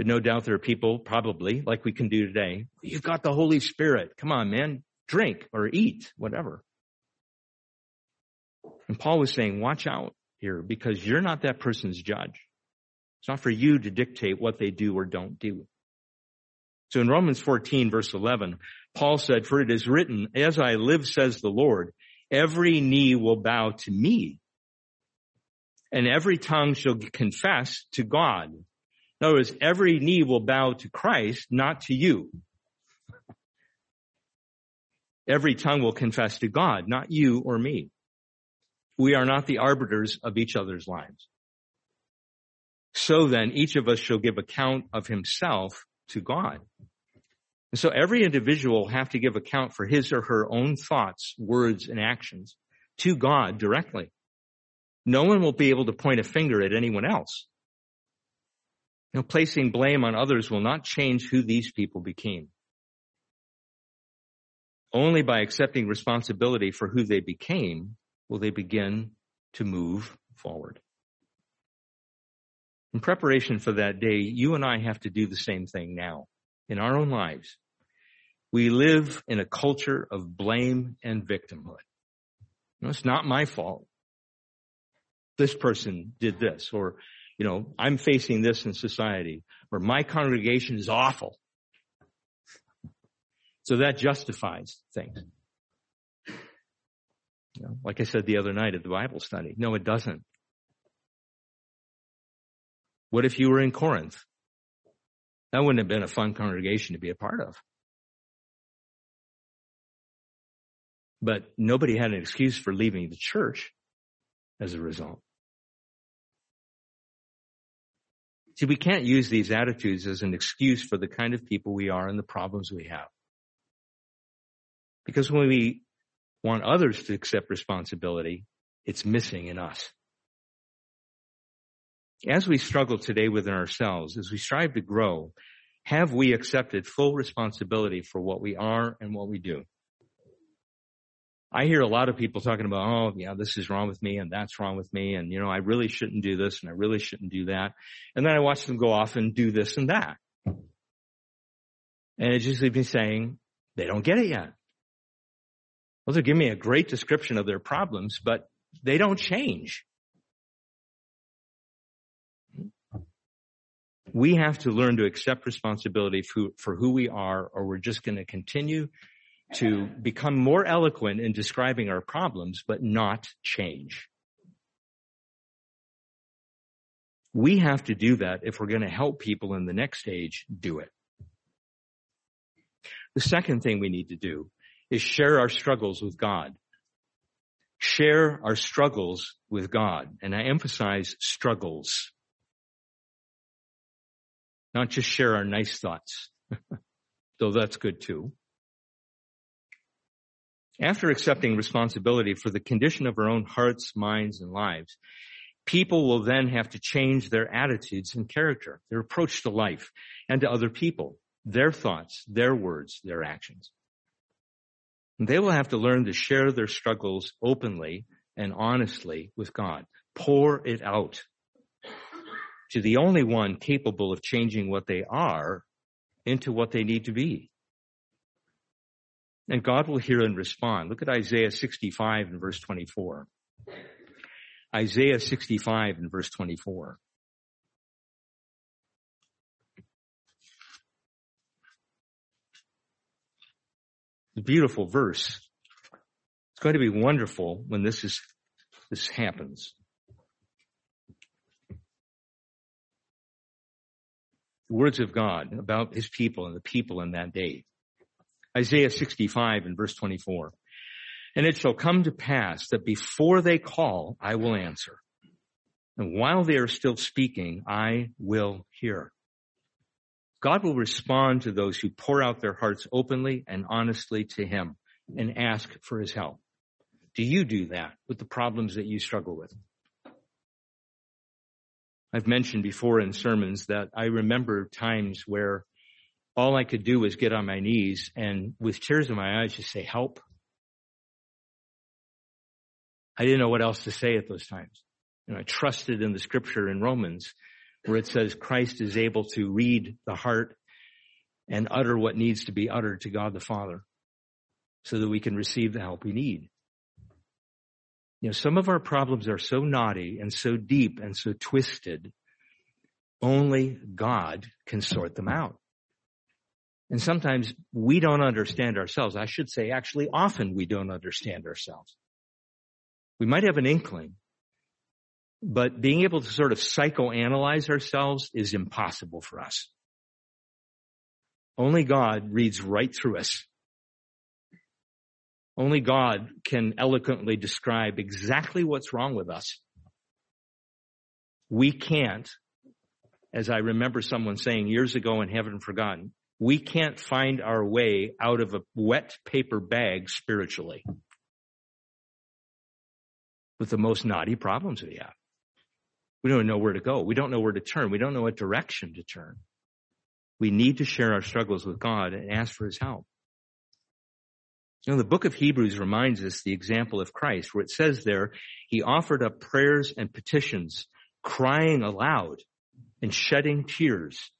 But no doubt there are people probably like we can do today. You've got the Holy Spirit. Come on, man. Drink or eat, whatever. And Paul was saying, watch out here because you're not that person's judge. It's not for you to dictate what they do or don't do. So in Romans 14 verse 11, Paul said, for it is written, as I live, says the Lord, every knee will bow to me and every tongue shall confess to God. In other words, every knee will bow to Christ, not to you. Every tongue will confess to God, not you or me. We are not the arbiters of each other's lives. So then each of us shall give account of himself to God. And so every individual will have to give account for his or her own thoughts, words, and actions to God directly. No one will be able to point a finger at anyone else. Know, placing blame on others will not change who these people became. Only by accepting responsibility for who they became will they begin to move forward. In preparation for that day, you and I have to do the same thing now in our own lives. We live in a culture of blame and victimhood. It's not my fault. This person did this, or you know, I'm facing this in society, where my congregation is awful. So that justifies things. You know, like I said the other night at the Bible study. No, it doesn't. What if you were in Corinth? That wouldn't have been a fun congregation to be a part of. But nobody had an excuse for leaving the church as a result. See, we can't use these attitudes as an excuse for the kind of people we are and the problems we have. Because when we want others to accept responsibility, it's missing in us. As we struggle today within ourselves, as we strive to grow, have we accepted full responsibility for what we are and what we do? I hear a lot of people talking about, oh, yeah, this is wrong with me and that's wrong with me. And, you know, I really shouldn't do this and I really shouldn't do that. And then I watch them go off and do this and that. And it just leaves me saying, they don't get it yet. Well, they're giving me a great description of their problems, but they don't change. We have to learn to accept responsibility for who we are, or we're just going to continue to become more eloquent in describing our problems, but not change. We have to do that if we're going to help people in the next stage do it. The second thing we need to do is share our struggles with God. Share our struggles with God. And I emphasize struggles. not just share our nice thoughts, though that's good too. After accepting responsibility for the condition of our own hearts, minds, and lives, people will then have to change their attitudes and character, their approach to life and to other people, their thoughts, their words, their actions. And they will have to learn to share their struggles openly and honestly with God. Pour it out to the only one capable of changing what they are into what they need to be. And God will hear and respond. Look at Isaiah 65 and verse 24. Isaiah 65 and verse 24. a beautiful verse. It's going to be wonderful when this is, this happens. The words of God about his people and the people in that day. Isaiah 65 and verse 24. And it shall come to pass that before they call, I will answer. And while they are still speaking, I will hear. God will respond to those who pour out their hearts openly and honestly to Him and ask for His help. Do you do that with the problems that you struggle with? I've mentioned before in sermons that I remember times where all I could do was get on my knees and with tears in my eyes just say, help. I didn't know what else to say at those times. You know, I trusted in the scripture in Romans where it says Christ is able to read the heart and utter what needs to be uttered to God the Father so that we can receive the help we need. You know, some of our problems are so knotty and so deep and so twisted, only God can sort them out. And sometimes we don't understand ourselves. I should say, actually, often we don't understand ourselves. We might have an inkling, but being able to sort of psychoanalyze ourselves is impossible for us. Only God reads right through us. Only God can eloquently describe exactly what's wrong with us. We can't, as I remember someone saying years ago and haven't forgotten, we can't find our way out of a wet paper bag spiritually with the most knotty problems we have. We don't know where to go. We don't know where to turn. We don't know what direction to turn. We need to share our struggles with God and ask for his help. You know, the book of Hebrews reminds us the example of Christ where it says there, he offered up prayers and petitions, crying aloud and shedding tears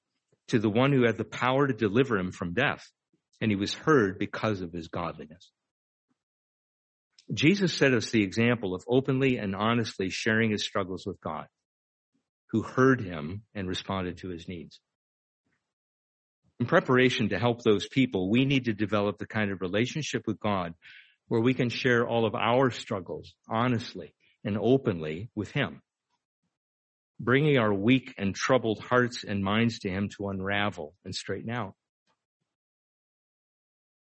to the one who had the power to deliver him from death. And he was heard because of his godliness. Jesus set us the example of openly and honestly sharing his struggles with God who heard him and responded to his needs. In preparation to help those people, we need to develop the kind of relationship with God where we can share all of our struggles honestly and openly with him, bringing our weak and troubled hearts and minds to him to unravel and straighten out.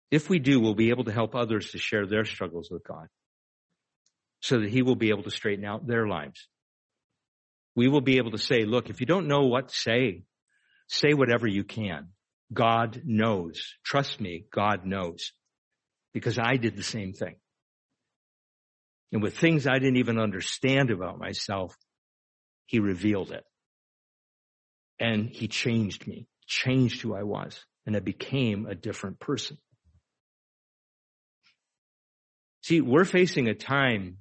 If we do, we'll be able to help others to share their struggles with God so that he will be able to straighten out their lives we will be able to say, look, if you don't know what to say, say whatever you can. God knows. Trust me, God knows. Because I did the same thing. And with things I didn't even understand about myself, he revealed it. And he changed me, changed who I was, and I became a different person. See, we're facing a time,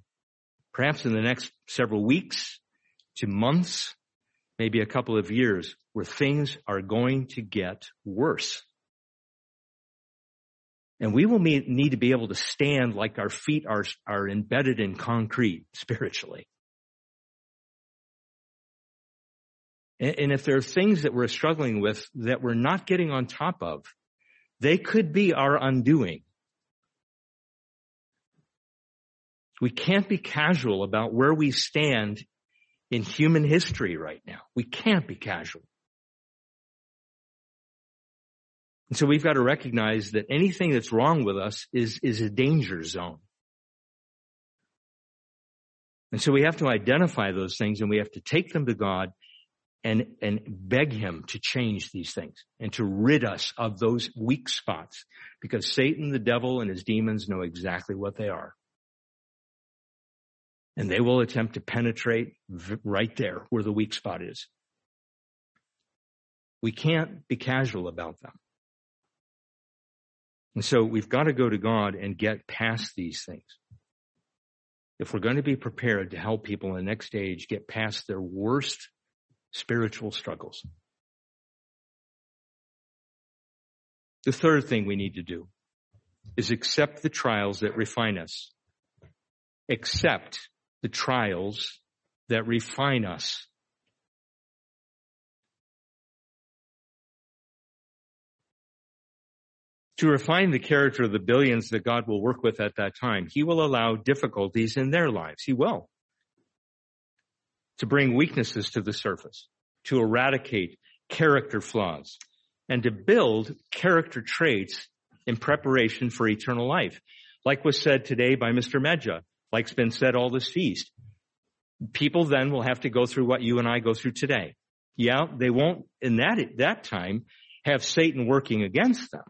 perhaps in the next several weeks, to months, maybe a couple of years, where things are going to get worse. And we will need to be able to stand like our feet are, are embedded in concrete spiritually. And if there are things that we're struggling with that we're not getting on top of, they could be our undoing. We can't be casual about where we stand in human history right now. We can't be casual. And so we've got to recognize that anything that's wrong with us is, is a danger zone. And so we have to identify those things and we have to take them to God and, and beg him to change these things and to rid us of those weak spots because Satan, the devil, and his demons know exactly what they are. And they will attempt to penetrate right there where the weak spot is. We can't be casual about them. And so we've got to go to God and get past these things. If we're going to be prepared to help people in the next stage get past their worst spiritual struggles. The third thing we need to do is accept the trials that refine us. Accept the trials that refine us. To refine the character of the billions that God will work with at that time, He will allow difficulties in their lives. He will to bring weaknesses to the surface, to eradicate character flaws, and to build character traits in preparation for eternal life. Like was said today by Mr. Medja, like's been said all this feast. People then will have to go through what you and I go through today. Yeah, they won't in that, that time have Satan working against them,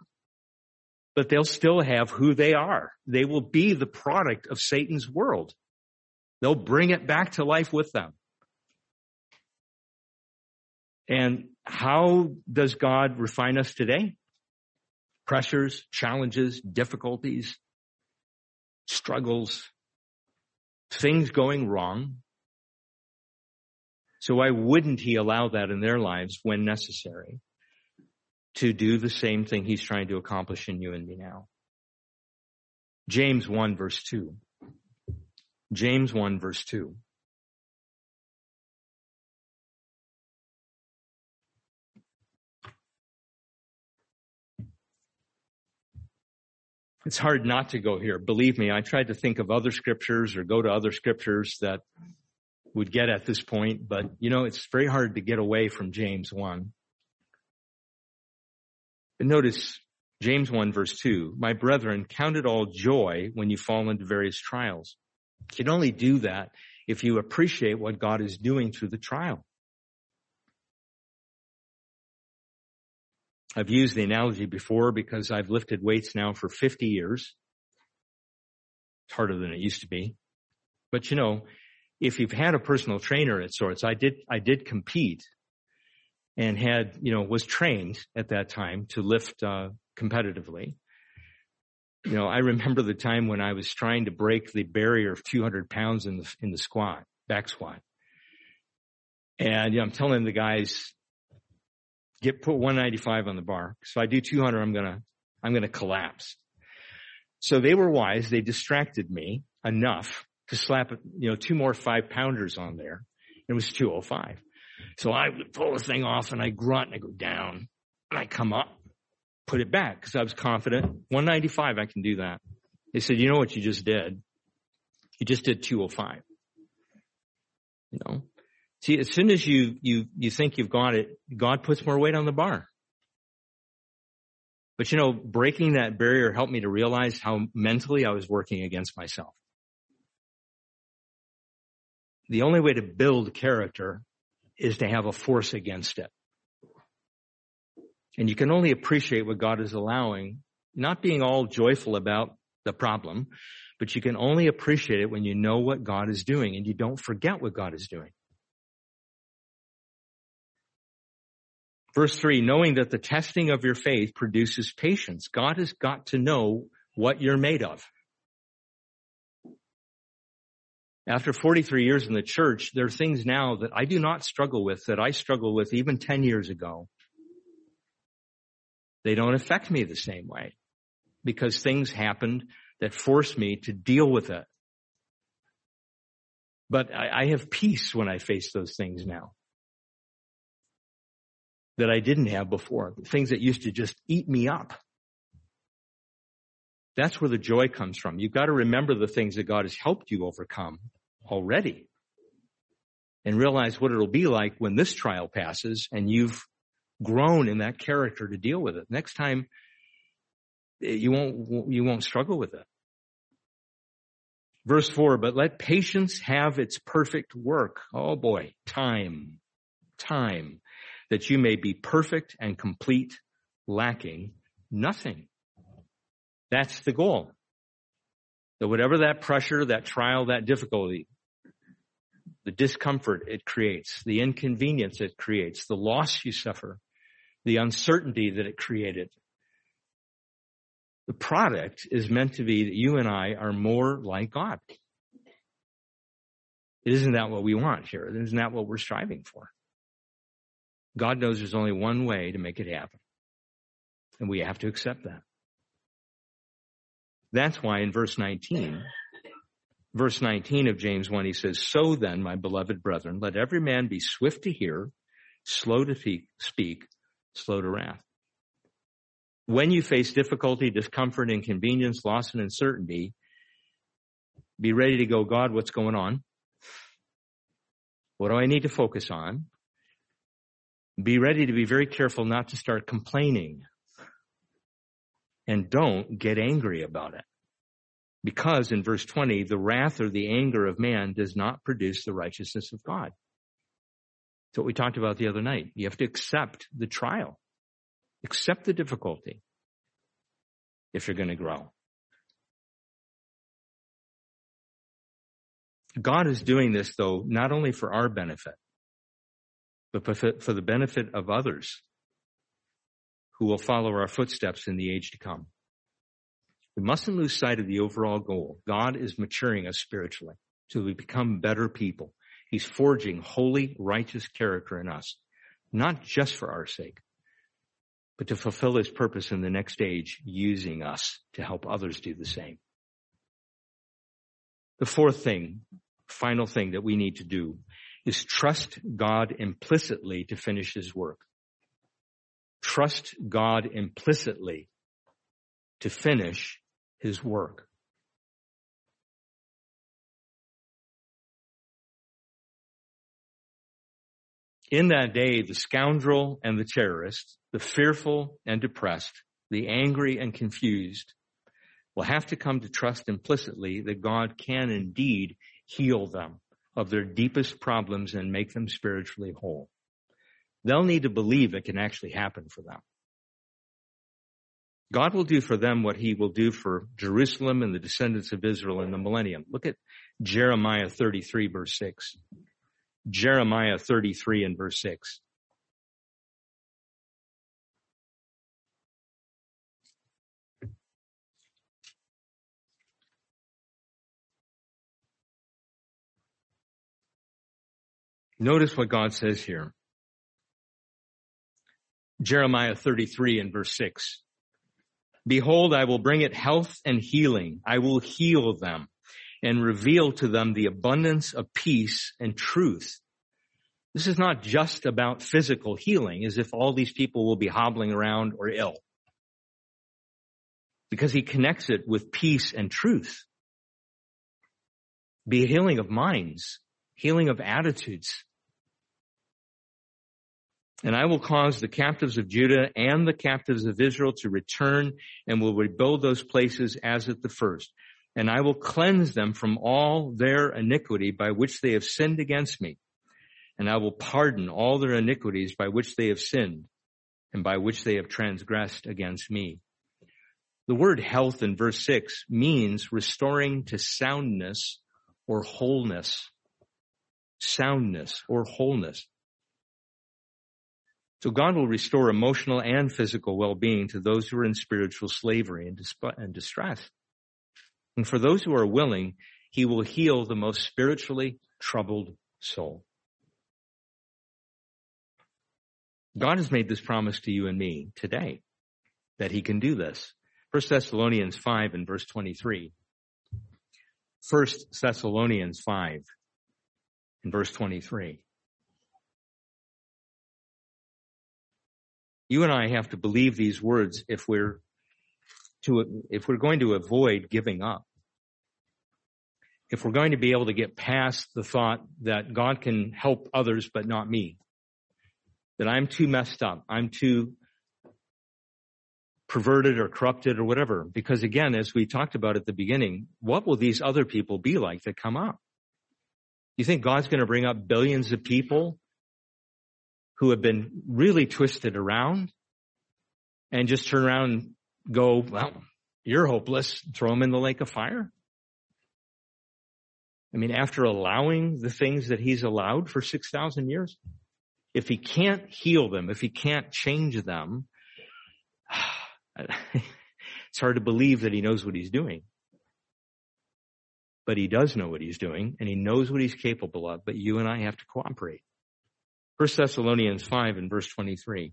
but they'll still have who they are. They will be the product of Satan's world. They'll bring it back to life with them. And how does God refine us today? Pressures, challenges, difficulties, struggles, things going wrong. So why wouldn't he allow that in their lives when necessary to do the same thing he's trying to accomplish in you and me now? James 1 verse 2. James 1 verse 2. It's hard not to go here. Believe me, I tried to think of other scriptures or go to other scriptures that would get at this point, but you know, it's very hard to get away from James 1. But notice James 1 verse 2, my brethren, count it all joy when you fall into various trials. You can only do that if you appreciate what God is doing through the trial. I've used the analogy before because I've lifted weights now for 50 years. It's harder than it used to be. But you know, if you've had a personal trainer at sorts, I did, I did compete and had, you know, was trained at that time to lift, uh, competitively. You know, I remember the time when I was trying to break the barrier of 200 pounds in the, in the squat, back squat. And you know, I'm telling the guys, get put 195 on the bar. So I do 200, I'm gonna, I'm gonna collapse. So they were wise. They distracted me enough to slap, you know, two more five pounders on there. It was 205. So I would pull the thing off and I grunt and I go down and I come up, put it back because I was confident 195, I can do that. They said, you know what you just did? You just did 205. You know, See, as soon as you, you, you think you've got it, God puts more weight on the bar. But you know, breaking that barrier helped me to realize how mentally I was working against myself. The only way to build character is to have a force against it. And you can only appreciate what God is allowing, not being all joyful about the problem, but you can only appreciate it when you know what God is doing and you don't forget what God is doing. Verse three, knowing that the testing of your faith produces patience. God has got to know what you're made of. After 43 years in the church, there are things now that I do not struggle with that I struggled with even 10 years ago. They don't affect me the same way because things happened that forced me to deal with it. But I, I have peace when I face those things now that I didn't have before, things that used to just eat me up. That's where the joy comes from. You've got to remember the things that God has helped you overcome already and realize what it'll be like when this trial passes and you've grown in that character to deal with it. Next time eh, you won't, you won't struggle with it. Verse four, but let patience have its perfect work. Oh boy, time. time that you may be perfect and complete, lacking nothing. That's the goal. That whatever that pressure, that trial, that difficulty, the discomfort it creates, the inconvenience it creates, the loss you suffer, the uncertainty that it created. The product is meant to be that you and I are more like God. Isn't that what we want here? Isn't that what we're striving for? God knows there's only one way to make it happen. And we have to accept that. That's why in verse 19, verse 19 of James 1, he says, So then, my beloved brethren, let every man be swift to hear, slow to speak, slow to wrath. When you face difficulty, discomfort, inconvenience, loss, and uncertainty, be ready to go, God, what's going on? What do I need to focus on? Be ready to be very careful not to start complaining. And don't get angry about it. Because in verse 20, the wrath or the anger of man does not produce the righteousness of God. That's what we talked about the other night. You have to accept the trial. Accept the difficulty if you're going to grow. God is doing this though, not only for our benefit, but for the benefit of others who will follow our footsteps in the age to come. We mustn't lose sight of the overall goal. God is maturing us spiritually so we become better people. He's forging holy, righteous character in us, not just for our sake, but to fulfill his purpose in the next age, using us to help others do the same. The fourth thing, final thing that we need to do is trust God implicitly to finish his work. Trust God implicitly to finish his work. In that day, the scoundrel and the terrorist, the fearful and depressed, the angry and confused will have to come to trust implicitly that God can indeed heal them of their deepest problems and make them spiritually whole. They'll need to believe it can actually happen for them. God will do for them what he will do for Jerusalem and the descendants of Israel in the millennium. Look at Jeremiah 33 verse 6. Jeremiah 33 and verse 6. Notice what God says here. Jeremiah 33 and verse 6. Behold, I will bring it health and healing. I will heal them and reveal to them the abundance of peace and truth. This is not just about physical healing as if all these people will be hobbling around or ill. Because he connects it with peace and truth. Be healing of minds, healing of attitudes. And I will cause the captives of Judah and the captives of Israel to return and will rebuild those places as at the first. And I will cleanse them from all their iniquity by which they have sinned against me. And I will pardon all their iniquities by which they have sinned and by which they have transgressed against me. The word health in verse six means restoring to soundness or wholeness. Soundness or wholeness. So God will restore emotional and physical well-being to those who are in spiritual slavery and distress. And for those who are willing, he will heal the most spiritually troubled soul. God has made this promise to you and me today that he can do this. 1 Thessalonians 5 and verse 23. 1 Thessalonians 5 and verse 23. You and I have to believe these words if we're to, if we're going to avoid giving up. If we're going to be able to get past the thought that God can help others but not me. That I'm too messed up. I'm too perverted or corrupted or whatever. Because again, as we talked about at the beginning, what will these other people be like that come up? You think God's going to bring up billions of people who have been really twisted around and just turn around and go, well, you're hopeless. Throw them in the lake of fire. I mean, after allowing the things that he's allowed for 6,000 years, if he can't heal them, if he can't change them, it's hard to believe that he knows what he's doing. But he does know what he's doing and he knows what he's capable of, but you and I have to cooperate. 1 Thessalonians 5 and verse 23.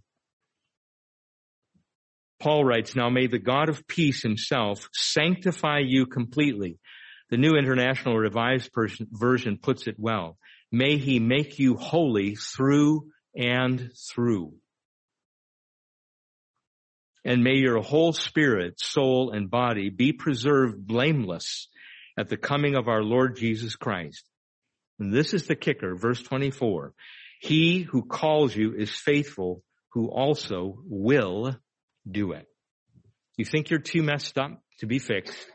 Paul writes, Now may the God of peace himself sanctify you completely. The New International Revised Version puts it well. May he make you holy through and through. And may your whole spirit, soul, and body be preserved blameless at the coming of our Lord Jesus Christ. And this is the kicker, verse 24. He who calls you is faithful, who also will do it. You think you're too messed up to be fixed?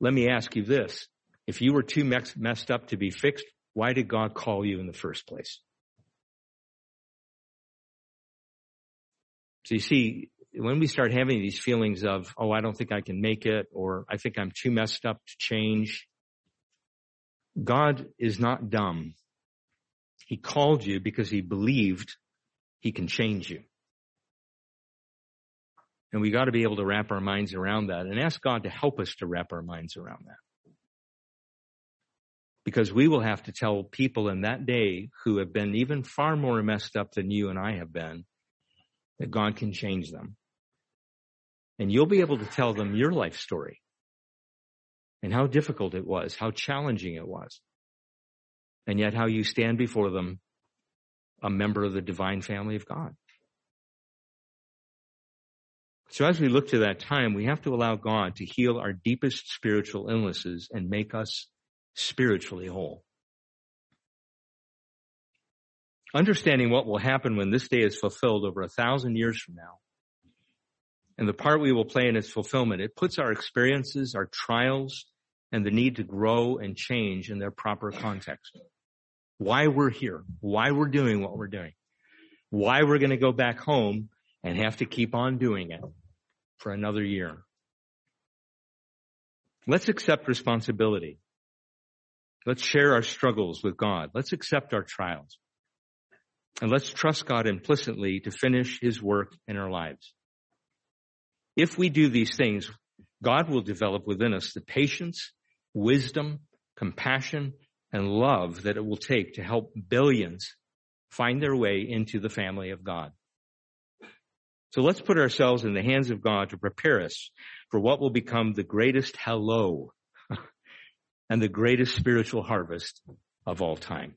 Let me ask you this. If you were too messed up to be fixed, why did God call you in the first place? So you see, when we start having these feelings of, oh, I don't think I can make it, or I think I'm too messed up to change, God is not dumb. He called you because he believed he can change you. And we got to be able to wrap our minds around that and ask God to help us to wrap our minds around that. Because we will have to tell people in that day who have been even far more messed up than you and I have been that God can change them. And you'll be able to tell them your life story and how difficult it was, how challenging it was, and yet how you stand before them a member of the divine family of God. So as we look to that time, we have to allow God to heal our deepest spiritual illnesses and make us spiritually whole. Understanding what will happen when this day is fulfilled over a thousand years from now, and the part we will play in its fulfillment, it puts our experiences, our trials, and the need to grow and change in their proper context. Why we're here, why we're doing what we're doing, why we're going to go back home and have to keep on doing it for another year. Let's accept responsibility. Let's share our struggles with God. Let's accept our trials. And let's trust God implicitly to finish his work in our lives. If we do these things, God will develop within us the patience, wisdom, compassion, and love that it will take to help billions find their way into the family of God. So let's put ourselves in the hands of God to prepare us for what will become the greatest hello and the greatest spiritual harvest of all time.